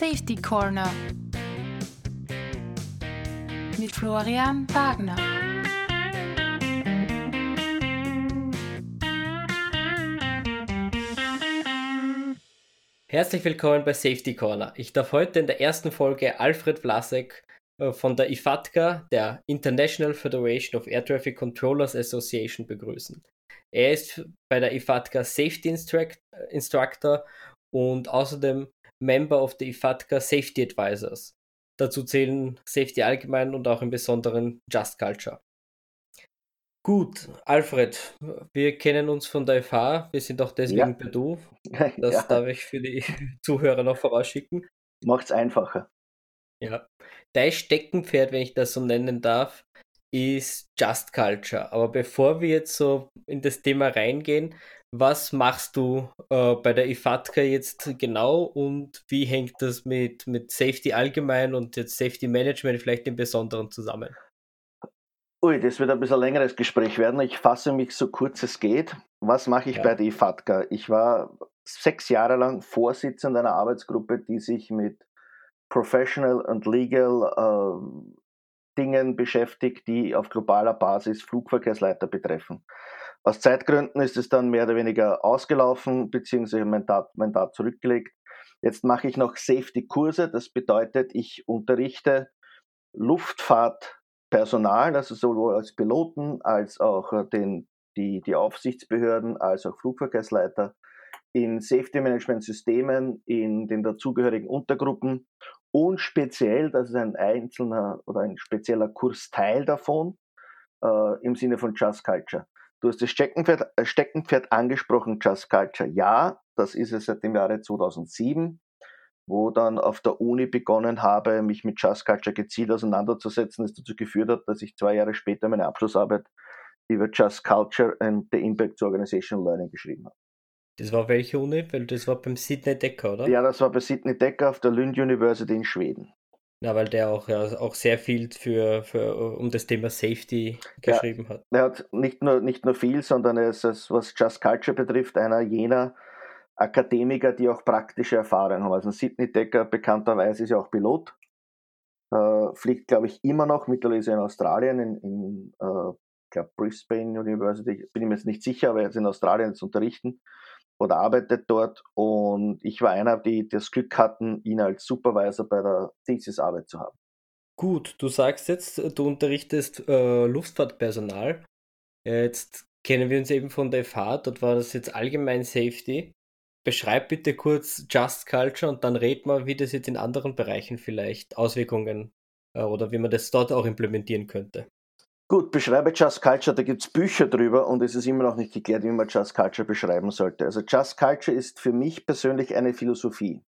Safety Corner mit Florian Wagner. Herzlich willkommen bei Safety Corner. Ich darf heute in der ersten Folge Alfred Vlasek äh, von der IFATCA, der International Federation of Air Traffic Controllers Association, begrüßen. Er ist bei der IFATCA Safety Instructor und außerdem Member of the IFATCA Safety Advisors. Dazu zählen Safety allgemein und auch im Besonderen Just Culture. Gut, Alfred, wir kennen uns von der FH, wir sind auch deswegen ja. per Du. Das ja. darf ich für die Zuhörer noch vorausschicken. Macht's einfacher. Ja. Dein Steckenpferd, wenn ich das so nennen darf, ist Just Culture. Aber bevor wir jetzt so in das Thema reingehen, was machst du äh, bei der IFATCA jetzt genau und wie hängt das mit, mit Safety allgemein und jetzt Safety Management vielleicht im Besonderen zusammen? Ui, das wird ein bisschen längeres Gespräch werden. Ich fasse mich so kurz es geht. Was mache ich ja. bei der IFATCA? Ich war sechs Jahre lang Vorsitzender einer Arbeitsgruppe, die sich mit Professional und Legal äh, Dingen beschäftigt, die auf globaler Basis Flugverkehrsleiter betreffen. Aus Zeitgründen ist es dann mehr oder weniger ausgelaufen, beziehungsweise Mandat, Mandat zurückgelegt. Jetzt mache ich noch Safety-Kurse. Das bedeutet, ich unterrichte Luftfahrt Personal, also sowohl als Piloten als auch äh, den, die, die Aufsichtsbehörden, als auch Flugverkehrsleiter in Safety Management Systemen, in den dazugehörigen Untergruppen und speziell, das ist ein einzelner oder ein spezieller Kursteil davon, äh, im Sinne von Just Culture. Du hast das Steckenpferd, äh, Steckenpferd angesprochen, Just Culture. Ja, das ist es seit dem Jahre 2007 wo dann auf der Uni begonnen habe, mich mit Just Culture gezielt auseinanderzusetzen, das dazu geführt hat, dass ich zwei Jahre später meine Abschlussarbeit über Just Culture and the Impact to Organizational Learning geschrieben habe. Das war welche Uni? Weil das war beim Sidney Decker, oder? Ja, das war bei Sidney Decker auf der Lund University in Schweden. Ja, weil der auch, ja, auch sehr viel für, für, um das Thema Safety geschrieben ja, hat. Er hat nicht nur, nicht nur viel, sondern er ist, was Just Culture betrifft, einer jener Akademiker, die auch praktische Erfahrung haben. Also Sidney Decker bekannterweise ist ja auch Pilot, äh, fliegt, glaube ich, immer noch, mittlerweile ist er in Australien, in, in äh, glaube Brisbane University, bin ich mir jetzt nicht sicher, aber er ist in Australien zu unterrichten oder arbeitet dort und ich war einer, die das Glück hatten, ihn als Supervisor bei der Thesis-Arbeit zu haben. Gut, du sagst jetzt, du unterrichtest äh, Luftfahrtpersonal. Jetzt kennen wir uns eben von der FH, dort war das jetzt allgemein Safety beschreib bitte kurz Just Culture und dann red mal, wie das jetzt in anderen Bereichen vielleicht Auswirkungen äh, oder wie man das dort auch implementieren könnte. Gut, beschreibe Just Culture, da gibt es Bücher drüber und es ist immer noch nicht geklärt, wie man Just Culture beschreiben sollte. Also Just Culture ist für mich persönlich eine Philosophie.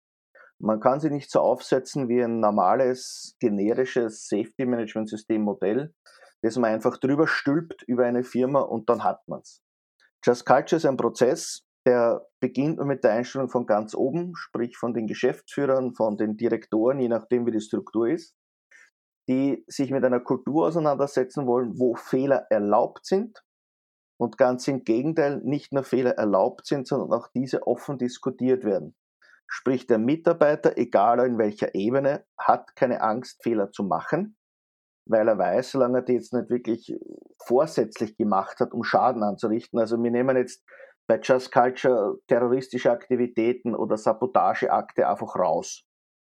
Man kann sie nicht so aufsetzen wie ein normales, generisches Safety Management System Modell, das man einfach drüber stülpt über eine Firma und dann hat man es. Just Culture ist ein Prozess, der beginnt mit der Einstellung von ganz oben, sprich von den Geschäftsführern, von den Direktoren, je nachdem wie die Struktur ist, die sich mit einer Kultur auseinandersetzen wollen, wo Fehler erlaubt sind und ganz im Gegenteil nicht nur Fehler erlaubt sind, sondern auch diese offen diskutiert werden. Sprich, der Mitarbeiter, egal in welcher Ebene, hat keine Angst, Fehler zu machen, weil er weiß, solange er die jetzt nicht wirklich vorsätzlich gemacht hat, um Schaden anzurichten. Also wir nehmen jetzt bei Just Culture terroristische Aktivitäten oder Sabotageakte einfach raus.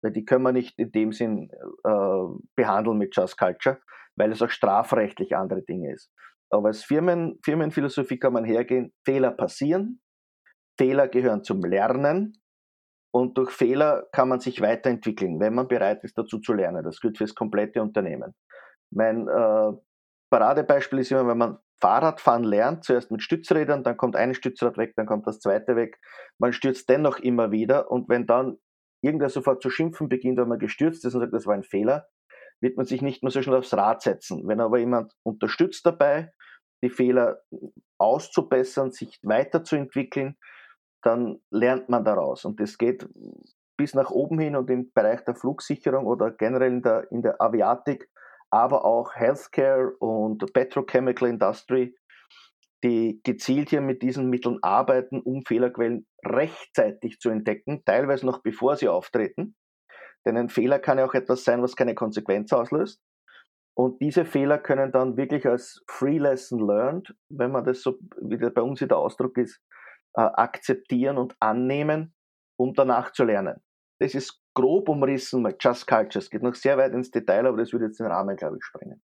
Weil die können wir nicht in dem Sinn äh, behandeln mit Just Culture, weil es auch strafrechtlich andere Dinge ist. Aber als Firmen, Firmenphilosophie kann man hergehen, Fehler passieren, Fehler gehören zum Lernen und durch Fehler kann man sich weiterentwickeln, wenn man bereit ist, dazu zu lernen. Das gilt für das komplette Unternehmen. Mein äh, Paradebeispiel ist immer, wenn man Fahrradfahren lernt, zuerst mit Stützrädern, dann kommt ein Stützrad weg, dann kommt das zweite weg. Man stürzt dennoch immer wieder und wenn dann irgendwer sofort zu schimpfen beginnt, weil man gestürzt ist und sagt, das war ein Fehler, wird man sich nicht mehr so schnell aufs Rad setzen. Wenn aber jemand unterstützt dabei, die Fehler auszubessern, sich weiterzuentwickeln, dann lernt man daraus. Und das geht bis nach oben hin und im Bereich der Flugsicherung oder generell in der, in der Aviatik aber auch Healthcare und Petrochemical Industry, die gezielt hier mit diesen Mitteln arbeiten, um Fehlerquellen rechtzeitig zu entdecken, teilweise noch bevor sie auftreten, Denn ein Fehler kann ja auch etwas sein, was keine Konsequenz auslöst. Und diese Fehler können dann wirklich als Free Lesson Learned, wenn man das so, wie der bei uns hier der Ausdruck ist, äh, akzeptieren und annehmen, um danach zu lernen. Das ist grob umrissen mit Just Culture. Es geht noch sehr weit ins Detail, aber das würde jetzt den Rahmen, glaube ich, sprengen.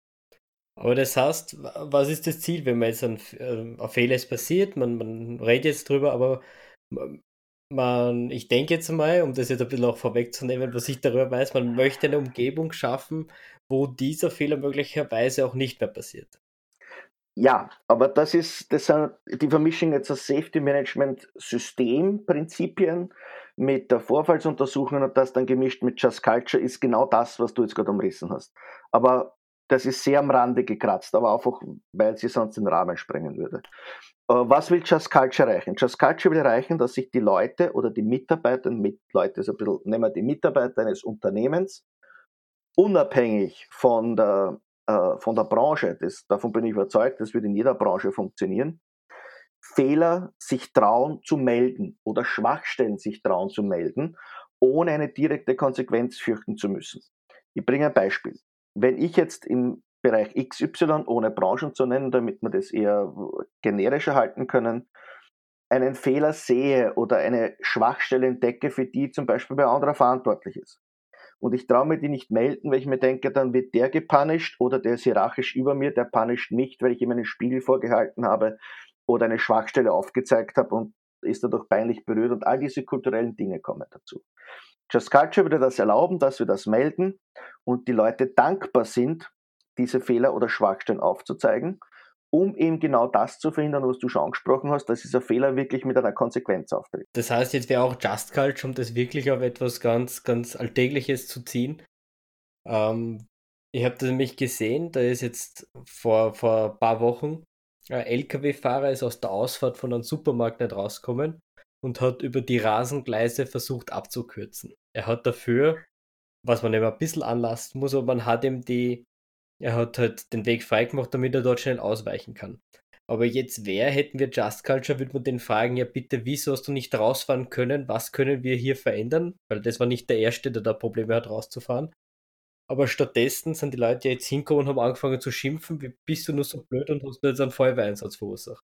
Aber das heißt, was ist das Ziel, wenn man jetzt ein, ein Fehler ist passiert, man, man redet jetzt drüber, aber man, ich denke jetzt mal, um das jetzt ein bisschen auch vorwegzunehmen, was ich darüber weiß, man möchte eine Umgebung schaffen, wo dieser Fehler möglicherweise auch nicht mehr passiert. Ja, aber das ist, das sind, die vermischen jetzt das Safety Management System Prinzipien mit der Vorfallsuntersuchung und das dann gemischt mit Just Culture ist genau das, was du jetzt gerade umrissen hast. Aber das ist sehr am Rande gekratzt, aber einfach, weil sie sonst den Rahmen sprengen würde. Äh, was will Just Culture erreichen? Just Culture will erreichen, dass sich die Leute oder die Mitarbeiter, mit Leute ist ein bisschen, nehmen wir die Mitarbeiter eines Unternehmens, unabhängig von der, äh, von der Branche, das, davon bin ich überzeugt, das wird in jeder Branche funktionieren, Fehler sich trauen zu melden oder Schwachstellen sich trauen zu melden, ohne eine direkte Konsequenz fürchten zu müssen. Ich bringe ein Beispiel. Wenn ich jetzt im Bereich XY, ohne Branchen zu nennen, damit wir das eher generischer halten können, einen Fehler sehe oder eine Schwachstelle entdecke, für die zum Beispiel bei anderer verantwortlich ist. Und ich traue mir die nicht melden, weil ich mir denke, dann wird der gepunished oder der ist hierarchisch über mir, der punisht mich, weil ich ihm einen Spiegel vorgehalten habe oder eine Schwachstelle aufgezeigt habe und ist dadurch peinlich berührt und all diese kulturellen Dinge kommen dazu. Just Culture würde das erlauben, dass wir das melden und die Leute dankbar sind, diese Fehler oder Schwachstellen aufzuzeigen, um eben genau das zu verhindern, was du schon angesprochen hast, dass dieser Fehler wirklich mit einer Konsequenz auftritt. Das heißt, jetzt wäre auch Just Culture, um das wirklich auf etwas ganz, ganz Alltägliches zu ziehen. Ähm, ich habe das nämlich gesehen, da ist jetzt vor, vor ein paar Wochen ein LKW-Fahrer ist aus der Ausfahrt von einem Supermarkt nicht rausgekommen und hat über die Rasengleise versucht abzukürzen. Er hat dafür, was man ihm ein bisschen anlassen muss, aber man hat ihm die, er hat halt den Weg freigemacht, damit er dort schnell ausweichen kann. Aber jetzt wer hätten wir Just Culture, würde man den fragen, ja bitte, wieso hast du nicht rausfahren können? Was können wir hier verändern? Weil das war nicht der Erste, der da Probleme hat, rauszufahren. Aber stattdessen sind die Leute jetzt hingekommen und haben angefangen zu schimpfen, wie bist du nur so blöd und hast du jetzt einen Feuerwehreinsatz verursacht.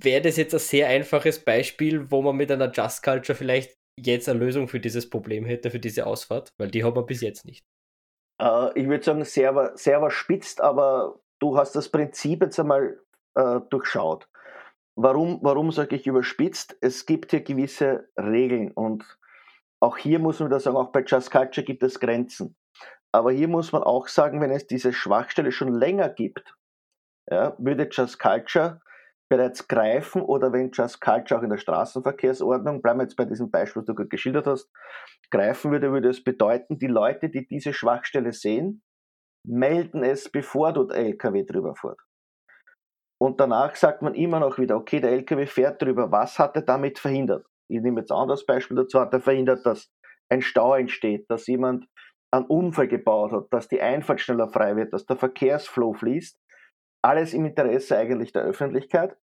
Wäre das jetzt ein sehr einfaches Beispiel, wo man mit einer Just Culture vielleicht jetzt eine Lösung für dieses Problem hätte, für diese Ausfahrt? Weil die haben wir bis jetzt nicht. Äh, ich würde sagen, sehr, sehr überspitzt, aber du hast das Prinzip jetzt einmal äh, durchschaut. Warum, warum sage ich überspitzt? Es gibt hier gewisse Regeln und auch hier muss man wieder sagen, auch bei Just Culture gibt es Grenzen. Aber hier muss man auch sagen, wenn es diese Schwachstelle schon länger gibt, ja, würde Just Culture bereits greifen oder wenn Just Culture auch in der Straßenverkehrsordnung, bleiben wir jetzt bei diesem Beispiel, was du gerade geschildert hast, greifen würde, würde es bedeuten, die Leute, die diese Schwachstelle sehen, melden es, bevor dort ein LKW drüber fährt. Und danach sagt man immer noch wieder, okay, der LKW fährt drüber, was hat er damit verhindert? Ich nehme jetzt ein anderes Beispiel dazu, hat er verhindert, dass ein Stau entsteht, dass jemand einen Unfall gebaut hat, dass die Einfahrt schneller frei wird, dass der Verkehrsflow fließt. Alles im Interesse eigentlich der Öffentlichkeit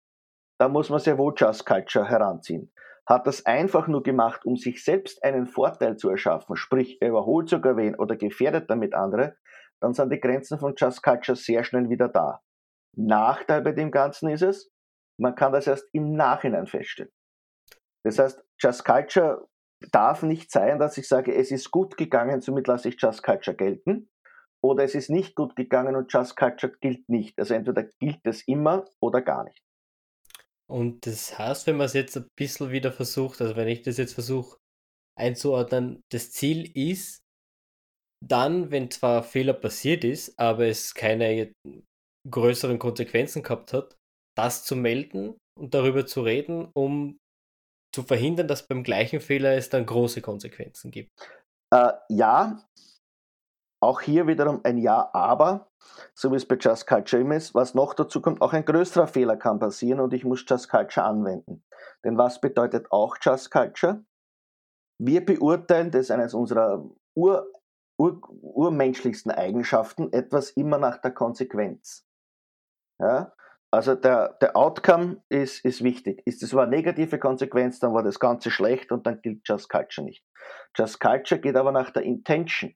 da muss man sehr wohl Just Culture heranziehen. Hat das einfach nur gemacht, um sich selbst einen Vorteil zu erschaffen, sprich er überholt sogar wen oder gefährdet damit andere, dann sind die Grenzen von Just Culture sehr schnell wieder da. Nachteil bei dem Ganzen ist es, man kann das erst im Nachhinein feststellen. Das heißt, Just Culture darf nicht sein, dass ich sage, es ist gut gegangen, somit lasse ich Just Culture gelten, oder es ist nicht gut gegangen und Just Culture gilt nicht. Also entweder gilt es immer oder gar nicht. Und das heißt, wenn man es jetzt ein bisschen wieder versucht, also wenn ich das jetzt versuche einzuordnen, das Ziel ist, dann, wenn zwar Fehler passiert ist, aber es keine größeren Konsequenzen gehabt hat, das zu melden und darüber zu reden, um zu verhindern, dass beim gleichen Fehler es dann große Konsequenzen gibt. Äh, ja, auch hier wiederum ein Ja, aber so wie es bei Just Culture immer ist. Was noch dazu kommt, auch ein größerer Fehler kann passieren und ich muss Just Culture anwenden. Denn was bedeutet auch Just Culture? Wir beurteilen, das ist eines unserer ur, ur, urmenschlichsten Eigenschaften, etwas immer nach der Konsequenz. Ja? Also der, der Outcome ist, ist wichtig. Ist es eine negative Konsequenz, dann war das Ganze schlecht und dann gilt Just Culture nicht. Just Culture geht aber nach der Intention.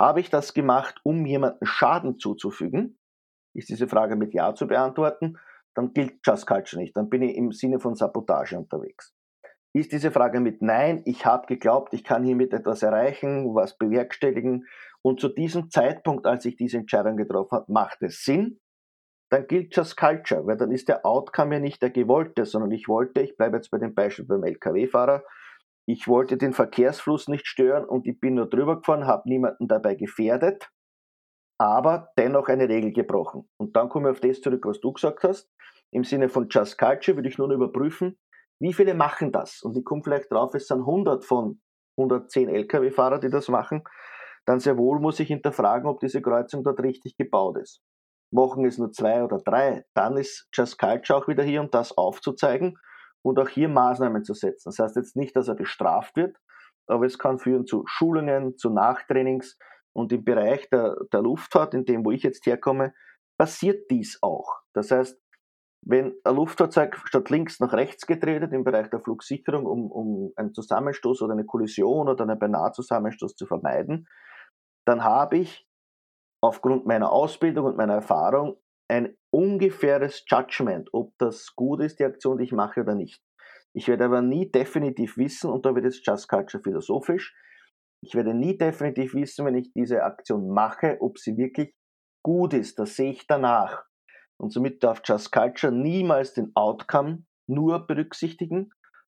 Habe ich das gemacht, um jemandem Schaden zuzufügen? Ist diese Frage mit Ja zu beantworten? Dann gilt Just Culture nicht. Dann bin ich im Sinne von Sabotage unterwegs. Ist diese Frage mit Nein, ich habe geglaubt, ich kann hiermit etwas erreichen, was bewerkstelligen und zu diesem Zeitpunkt, als ich diese Entscheidung getroffen habe, macht es Sinn, dann gilt Just Culture, weil dann ist der Outcome ja nicht der gewollte, sondern ich wollte, ich bleibe jetzt bei dem Beispiel beim LKW-Fahrer, ich wollte den Verkehrsfluss nicht stören und ich bin nur drüber gefahren, habe niemanden dabei gefährdet, aber dennoch eine Regel gebrochen. Und dann komme ich auf das zurück, was du gesagt hast. Im Sinne von Just Culture würde ich nun überprüfen, wie viele machen das? Und ich komme vielleicht drauf, es sind 100 von 110 Lkw-Fahrer, die das machen. Dann sehr wohl muss ich hinterfragen, ob diese Kreuzung dort richtig gebaut ist. Machen es nur zwei oder drei, dann ist Just Culture auch wieder hier, um das aufzuzeigen und auch hier Maßnahmen zu setzen. Das heißt jetzt nicht, dass er bestraft wird, aber es kann führen zu Schulungen, zu Nachtrainings und im Bereich der, der Luftfahrt, in dem, wo ich jetzt herkomme, passiert dies auch. Das heißt, wenn ein Luftfahrzeug statt links nach rechts gedreht wird im Bereich der Flugsicherung, um, um einen Zusammenstoß oder eine Kollision oder einen beinahe Zusammenstoß zu vermeiden, dann habe ich aufgrund meiner Ausbildung und meiner Erfahrung ein ungefähres Judgment, ob das gut ist, die Aktion, die ich mache oder nicht. Ich werde aber nie definitiv wissen, und da wird es Just Culture philosophisch, ich werde nie definitiv wissen, wenn ich diese Aktion mache, ob sie wirklich gut ist. Das sehe ich danach. Und somit darf Just Culture niemals den Outcome nur berücksichtigen,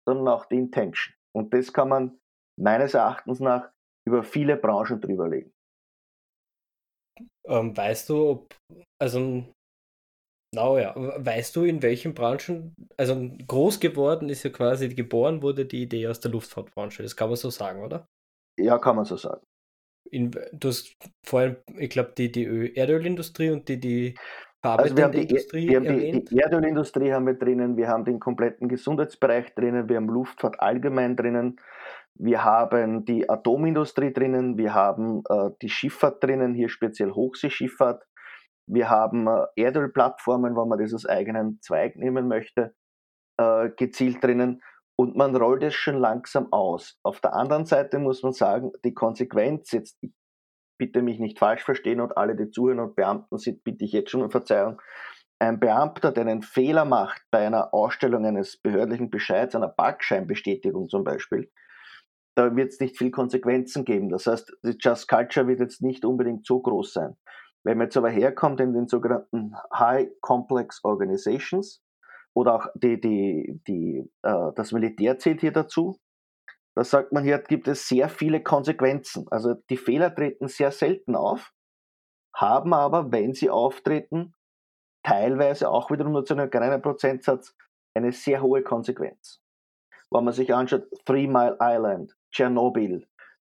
sondern auch die Intention. Und das kann man meines Erachtens nach über viele Branchen drüberlegen. Ähm, weißt du, ob, also, naja, weißt du, in welchen Branchen, also groß geworden ist ja quasi, geboren wurde die Idee aus der Luftfahrtbranche, das kann man so sagen, oder? Ja, kann man so sagen. In, du hast vor allem, ich glaube, die, die Erdölindustrie und die, die also wir haben, die, wir haben die, die, Erdölindustrie haben wir drinnen, wir haben den kompletten Gesundheitsbereich drinnen, wir haben Luftfahrt allgemein drinnen, wir haben die Atomindustrie drinnen, wir haben äh, die Schifffahrt drinnen, hier speziell Hochseeschifffahrt, wir haben äh, Erdölplattformen, wo man das als eigenen Zweig nehmen möchte, äh, gezielt drinnen und man rollt es schon langsam aus. Auf der anderen Seite muss man sagen, die Konsequenz jetzt, ich bitte mich nicht falsch verstehen und alle, die zuhören und Beamten sind, bitte ich jetzt schon um Verzeihung. Ein Beamter, der einen Fehler macht bei einer Ausstellung eines behördlichen Bescheids, einer Parkscheinbestätigung zum Beispiel, da wird es nicht viel Konsequenzen geben. Das heißt, die Just Culture wird jetzt nicht unbedingt so groß sein. Wenn man jetzt aber herkommt in den sogenannten High Complex Organizations oder auch die, die, die, äh, das Militär zählt hier dazu, da sagt man hier, gibt es sehr viele Konsequenzen. Also die Fehler treten sehr selten auf, haben aber, wenn sie auftreten, teilweise auch wiederum nur zu einem kleinen Prozentsatz eine sehr hohe Konsequenz. Wenn man sich anschaut, Three Mile Island, Tschernobyl,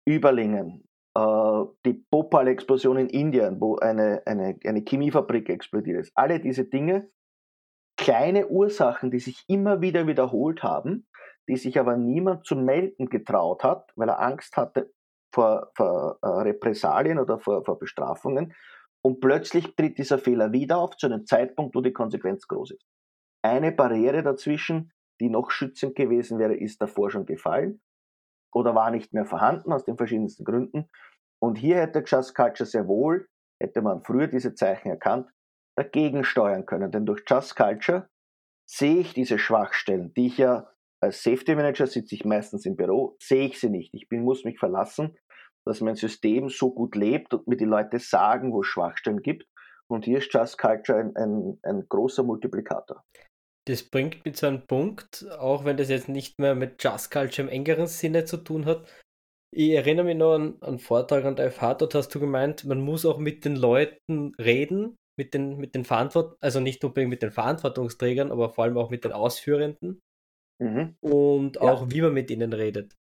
Überlingen, die Bhopal-Explosion in Indien, wo eine, eine, eine Chemiefabrik explodiert ist, alle diese Dinge, kleine Ursachen, die sich immer wieder wiederholt haben, die sich aber niemand zu melden getraut hat, weil er Angst hatte vor, vor äh, Repressalien oder vor, vor Bestrafungen. Und plötzlich tritt dieser Fehler wieder auf, zu einem Zeitpunkt, wo die Konsequenz groß ist. Eine Barriere dazwischen, die noch schützend gewesen wäre, ist davor schon gefallen oder war nicht mehr vorhanden aus den verschiedensten Gründen. Und hier hätte Just Culture sehr wohl, hätte man früher diese Zeichen erkannt, dagegen steuern können. Denn durch Just Culture sehe ich diese Schwachstellen, die ich ja als Safety Manager sitze ich meistens im Büro, sehe ich sie nicht. Ich bin, muss mich verlassen, dass mein System so gut lebt und mir die Leute sagen, wo es Schwachstellen gibt. Und hier ist Just Culture ein, ein, ein großer Multiplikator. Das bringt mich zu einem Punkt, auch wenn das jetzt nicht mehr mit Just Culture im engeren Sinne zu tun hat. Ich erinnere mich noch an einen Vortrag an der FH, dort hast du gemeint, man muss auch mit den Leuten reden, mit den, mit den Verantwortungen, also nicht unbedingt mit den Verantwortungsträgern, aber vor allem auch mit den Ausführenden mhm. und auch ja. wie man mit ihnen redet.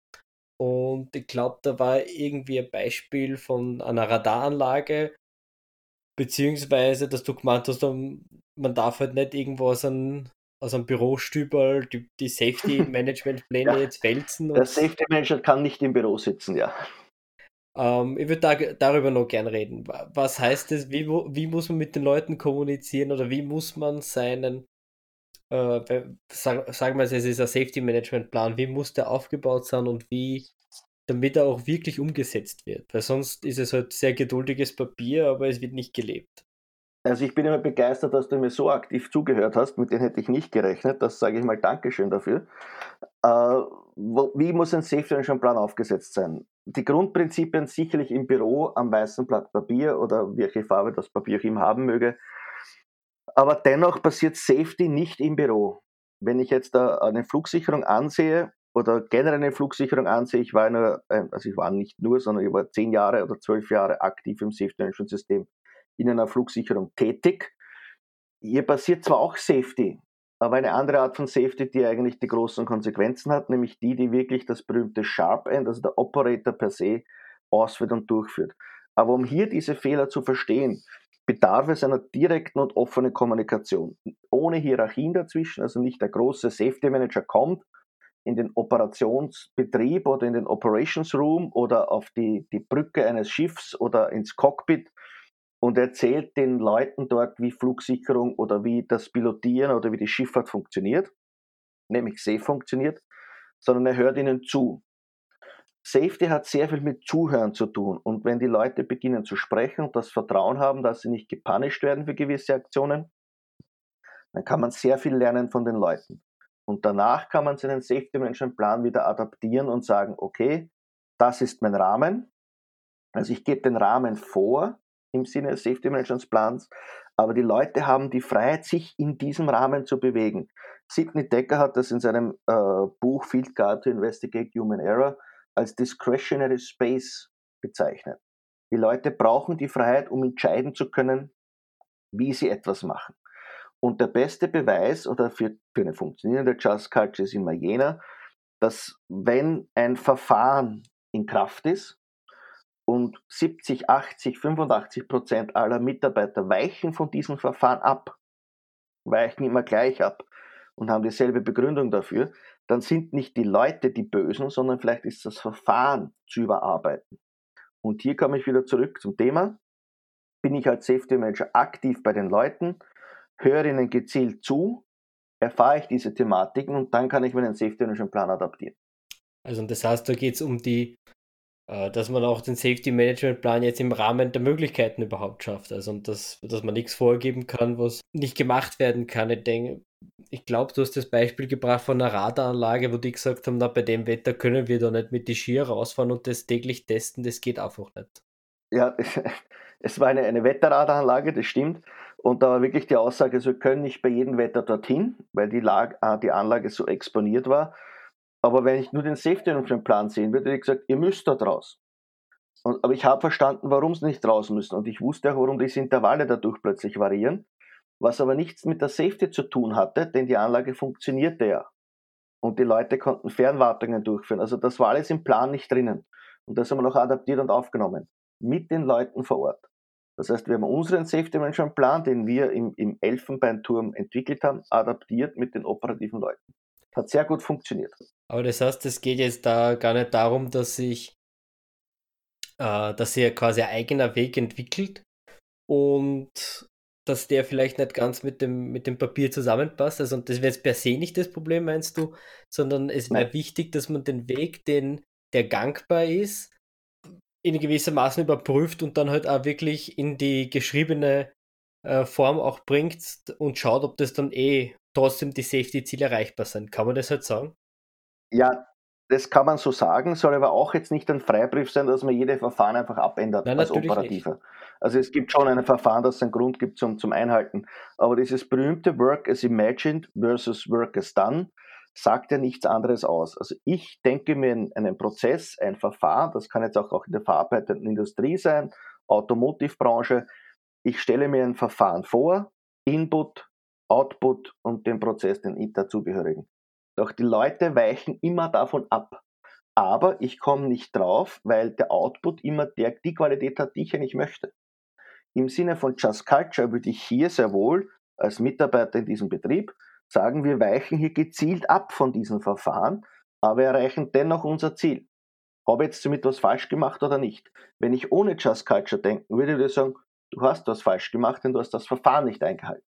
Und ich glaube, da war irgendwie ein Beispiel von einer Radaranlage, beziehungsweise, dass du gemeint hast, man darf halt nicht irgendwo aus einem, aus einem Bürostübel die, die Safety Management Pläne ja. jetzt wälzen. Der Safety Manager kann nicht im Büro sitzen, ja. Ähm, ich würde da, darüber noch gern reden. Was heißt es? Wie, wie muss man mit den Leuten kommunizieren oder wie muss man seinen, äh, sag, sagen wir es, es ist ein Safety Management Plan, wie muss der aufgebaut sein und wie, damit er auch wirklich umgesetzt wird? Weil sonst ist es halt sehr geduldiges Papier, aber es wird nicht gelebt. Also ich bin immer begeistert, dass du mir so aktiv zugehört hast, mit denen hätte ich nicht gerechnet. Das sage ich mal Dankeschön dafür. Äh, wie muss ein Safety Management Plan aufgesetzt sein? Die Grundprinzipien sicherlich im Büro am weißen Blatt Papier oder welche Farbe das Papier auch immer haben möge. Aber dennoch passiert Safety nicht im Büro. Wenn ich jetzt eine Flugsicherung ansehe oder generell eine Flugsicherung ansehe, ich war nur, äh, also ich war nicht nur, sondern ich war zehn Jahre oder zwölf Jahre aktiv im Safety Management System in einer Flugsicherung tätig. Hier passiert zwar auch Safety, aber eine andere Art von Safety, die eigentlich die großen Konsequenzen hat, nämlich die, die wirklich das berühmte Sharp End, also der Operator per se, ausführt und durchführt. Aber um hier diese Fehler zu verstehen, bedarf es einer direkten und offenen Kommunikation. Ohne Hierarchien dazwischen, also nicht der große Safety Manager kommt in den Operationsbetrieb oder in den Operations Room oder auf die, die Brücke eines Schiffs oder ins Cockpit und erzählt den Leuten dort, wie Flugsicherung oder wie das Pilotieren oder wie die Schifffahrt funktioniert, nämlich safe funktioniert, sondern er hört ihnen zu. Safety hat sehr viel mit Zuhören zu tun. Und wenn die Leute beginnen zu sprechen und das Vertrauen haben, dass sie nicht gepunished werden für gewisse Aktionen, dann kann man sehr viel lernen von den Leuten. Und danach kann man seinen Safety Management Plan wieder adaptieren und sagen, okay, das ist mein Rahmen. Also ich gebe den Rahmen vor, im Sinne des Safety Management Plans, aber die Leute haben die Freiheit, sich in diesem Rahmen zu bewegen. Sidney Decker hat das in seinem äh, Buch Field Guide to Investigate Human Error als Discretionary Space bezeichnet. Die Leute brauchen die Freiheit, um entscheiden zu können, wie sie etwas machen. Und der beste Beweis oder für, für eine funktionierende Just Culture ist immer jener, dass wenn ein Verfahren in Kraft ist, und 70, 80, 85 Prozent aller Mitarbeiter weichen von diesem Verfahren ab, weichen immer gleich ab und haben dieselbe Begründung dafür, dann sind nicht die Leute die Bösen, sondern vielleicht ist das Verfahren zu überarbeiten. Und hier komme ich wieder zurück zum Thema. Bin ich als Safety Manager aktiv bei den Leuten, höre ihnen gezielt zu, erfahre ich diese Thematiken und dann kann ich meinen Safety Management Plan adaptieren. Also das heißt, da geht es um die dass man auch den Safety Management Plan jetzt im Rahmen der Möglichkeiten überhaupt schafft. Also und das, dass man nichts vorgeben kann, was nicht gemacht werden kann. Ich denke, ich glaube, du hast das Beispiel gebracht von einer Radaranlage, wo die gesagt haben, na, bei dem Wetter können wir da nicht mit die Skier rausfahren und das täglich testen, das geht einfach nicht. Ja, es war eine, eine Wetterradaranlage, das stimmt. Und da war wirklich die Aussage, wir können nicht bei jedem Wetter dorthin, weil die, Lage, äh, die Anlage so exponiert war. Aber wenn ich nur den Safety Management Plan sehen würde, hätte ich gesagt, ihr müsst da raus. Und, aber ich habe verstanden, warum sie nicht raus müssen. Und ich wusste auch, warum diese Intervalle dadurch plötzlich variieren. Was aber nichts mit der Safety zu tun hatte, denn die Anlage funktionierte ja. Und die Leute konnten Fernwartungen durchführen. Also das war alles im Plan nicht drinnen. Und das haben wir noch adaptiert und aufgenommen. Mit den Leuten vor Ort. Das heißt, wir haben unseren Safety Management Plan, den wir im, im Elfenbeinturm entwickelt haben, adaptiert mit den operativen Leuten. Hat sehr gut funktioniert. Aber das heißt, es geht jetzt da gar nicht darum, dass sich, äh, dass quasi ein eigener Weg entwickelt und dass der vielleicht nicht ganz mit dem, mit dem Papier zusammenpasst. Also das wäre jetzt per se nicht das Problem, meinst du, sondern es wäre wichtig, dass man den Weg, den, der gangbar ist, in gewisser Maßen überprüft und dann halt auch wirklich in die geschriebene äh, Form auch bringt und schaut, ob das dann eh trotzdem die Safety-Ziele erreichbar sind. Kann man das halt sagen? Ja, das kann man so sagen, soll aber auch jetzt nicht ein Freibrief sein, dass man jede Verfahren einfach abändert Nein, als Operativer. Nicht. Also es gibt schon ein Verfahren, das einen Grund gibt zum, zum Einhalten. Aber dieses berühmte Work as imagined versus Work as done sagt ja nichts anderes aus. Also ich denke mir in einen Prozess, ein Verfahren, das kann jetzt auch, auch in der verarbeitenden Industrie sein, Automotivbranche. Ich stelle mir ein Verfahren vor, Input, Output und den Prozess, den dazugehörigen. Doch die Leute weichen immer davon ab. Aber ich komme nicht drauf, weil der Output immer der, die Qualität hat, die ich eigentlich möchte. Im Sinne von Just Culture würde ich hier sehr wohl als Mitarbeiter in diesem Betrieb sagen, wir weichen hier gezielt ab von diesem Verfahren, aber erreichen dennoch unser Ziel. habe jetzt damit was falsch gemacht oder nicht? Wenn ich ohne Just Culture denken würde, würde ich sagen, du hast was falsch gemacht, denn du hast das Verfahren nicht eingehalten.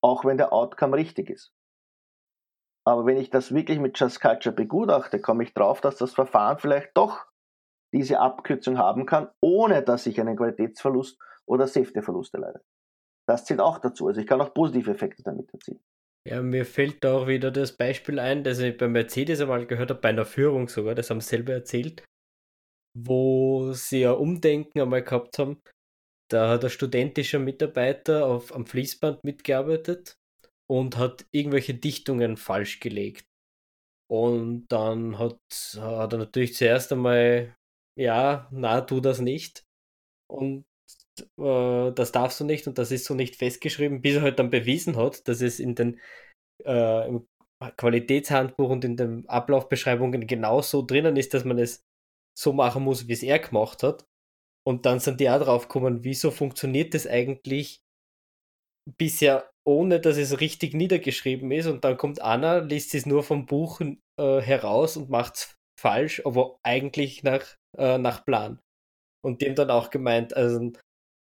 Auch wenn der Outcome richtig ist. Aber wenn ich das wirklich mit Just Culture begutachte, komme ich drauf, dass das Verfahren vielleicht doch diese Abkürzung haben kann, ohne dass ich einen Qualitätsverlust oder Safety-Verlust erleide. Das zählt auch dazu. Also ich kann auch positive Effekte damit erzielen. Ja, mir fällt da auch wieder das Beispiel ein, das ich bei Mercedes einmal gehört habe, bei einer Führung sogar, das haben sie selber erzählt, wo sie ein Umdenken einmal gehabt haben. Da hat ein studentischer Mitarbeiter auf, am Fließband mitgearbeitet und hat irgendwelche Dichtungen falsch gelegt. Und dann hat, hat er natürlich zuerst einmal, ja, na, tu das nicht. Und äh, das darfst du nicht und das ist so nicht festgeschrieben, bis er halt dann bewiesen hat, dass es in den äh, im Qualitätshandbuch und in den Ablaufbeschreibungen genauso drinnen ist, dass man es so machen muss, wie es er gemacht hat. Und dann sind die auch drauf gekommen, wieso funktioniert das eigentlich bisher ohne, dass es richtig niedergeschrieben ist und dann kommt Anna, liest es nur vom Buch äh, heraus und macht es falsch, aber eigentlich nach, äh, nach Plan. Und dem dann auch gemeint, also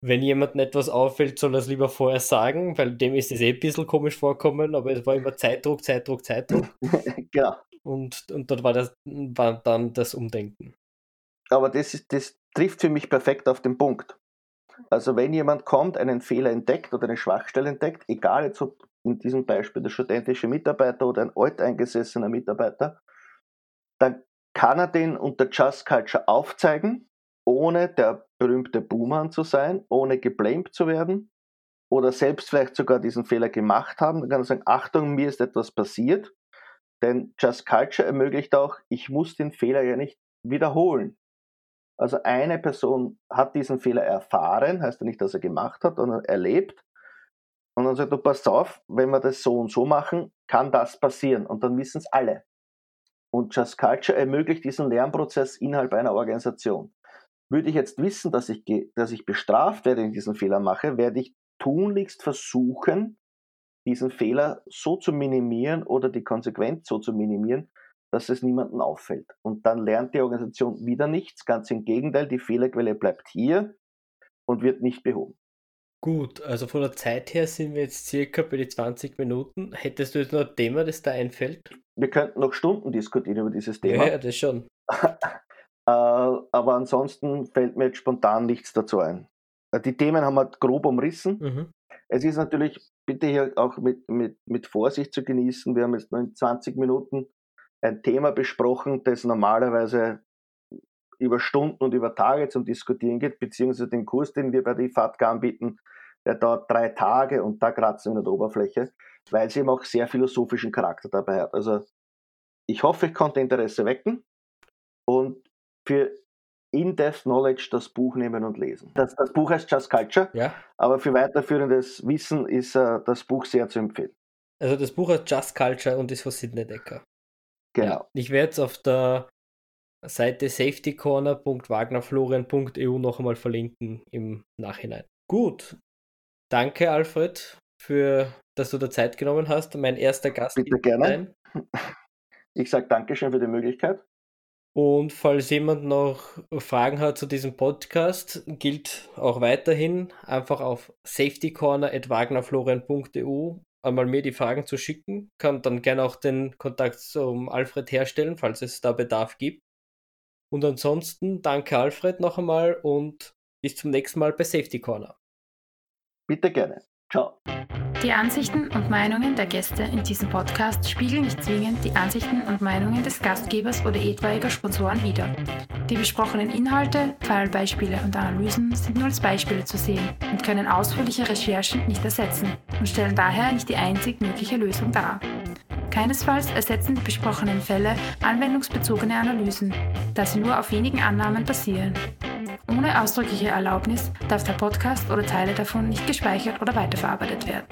wenn jemandem etwas auffällt, soll er es lieber vorher sagen, weil dem ist es eh ein bisschen komisch vorkommen, aber es war immer Zeitdruck, Zeitdruck, Zeitdruck. genau. Und, und dort war, das, war dann das Umdenken. Aber das, ist, das trifft für mich perfekt auf den Punkt. Also wenn jemand kommt, einen Fehler entdeckt oder eine Schwachstelle entdeckt, egal jetzt ob in diesem Beispiel der studentische Mitarbeiter oder ein alteingesessener Mitarbeiter, dann kann er den unter Just Culture aufzeigen ohne der berühmte Buhmann zu sein, ohne geblamed zu werden oder selbst vielleicht sogar diesen Fehler gemacht haben, dann kann er sagen, Achtung, mir ist etwas passiert, denn Just Culture ermöglicht auch, ich muss den Fehler ja nicht wiederholen. Also eine Person hat diesen Fehler erfahren, heißt ja nicht, dass er gemacht hat, sondern erlebt. Und dann sagt du, pass auf, wenn wir das so und so machen, kann das passieren. Und dann wissen es alle. Und Just Culture ermöglicht diesen Lernprozess innerhalb einer Organisation. Würde ich jetzt wissen, dass ich, dass ich bestraft werde, wenn ich diesen Fehler mache, werde ich tunlichst versuchen, diesen Fehler so zu minimieren oder die Konsequenz so zu minimieren, dass es niemandem auffällt. Und dann lernt die Organisation wieder nichts. Ganz im Gegenteil, die Fehlerquelle bleibt hier und wird nicht behoben. Gut, also von der Zeit her sind wir jetzt circa bei die 20 Minuten. Hättest du jetzt noch ein Thema, das da einfällt? Wir könnten noch Stunden diskutieren über dieses Thema. Ja, das schon. Äh, aber ansonsten fällt mir jetzt spontan nichts dazu ein. Äh, die Themen haben wir grob umrissen. Mhm. Es ist natürlich bitte hier auch mit, mit, mit Vorsicht zu genießen. Wir haben jetzt nur in 20 Minuten ein Thema besprochen, das normalerweise über Stunden und über Tage zum Diskutieren geht, beziehungsweise den Kurs, den wir bei der IFATGA anbieten, der dauert drei Tage und da kratzen wir in der Oberfläche, weil sie eben auch sehr philosophischen Charakter dabei hat. Also ich hoffe, ich konnte Interesse wecken und für In-Depth Knowledge das Buch nehmen und lesen. Das, das Buch heißt Just Culture, ja. aber für weiterführendes Wissen ist uh, das Buch sehr zu empfehlen. Also das Buch heißt Just Culture und ist von Sidney Decker. Genau. Ich werde es auf der Seite safetycorner.wagnerflorian.eu noch einmal verlinken im Nachhinein. Gut. Danke, Alfred, für dass du da Zeit genommen hast. Mein erster Gast. Bitte gerne. Ich sage Dankeschön für die Möglichkeit. Und falls jemand noch Fragen hat zu diesem Podcast, gilt auch weiterhin einfach auf safetycorner.wagnerflorian.eu einmal mir die Fragen zu schicken. Kann dann gerne auch den Kontakt zum Alfred herstellen, falls es da Bedarf gibt. Und ansonsten danke Alfred noch einmal und bis zum nächsten Mal bei Safety Corner. Bitte gerne. Ciao. Die Ansichten und Meinungen der Gäste in diesem Podcast spiegeln nicht zwingend die Ansichten und Meinungen des Gastgebers oder etwaiger Sponsoren wider. Die besprochenen Inhalte, Fallbeispiele und Analysen sind nur als Beispiele zu sehen und können ausführliche Recherchen nicht ersetzen und stellen daher nicht die einzig mögliche Lösung dar. Keinesfalls ersetzen die besprochenen Fälle anwendungsbezogene Analysen, da sie nur auf wenigen Annahmen basieren. Ohne ausdrückliche Erlaubnis darf der Podcast oder Teile davon nicht gespeichert oder weiterverarbeitet werden.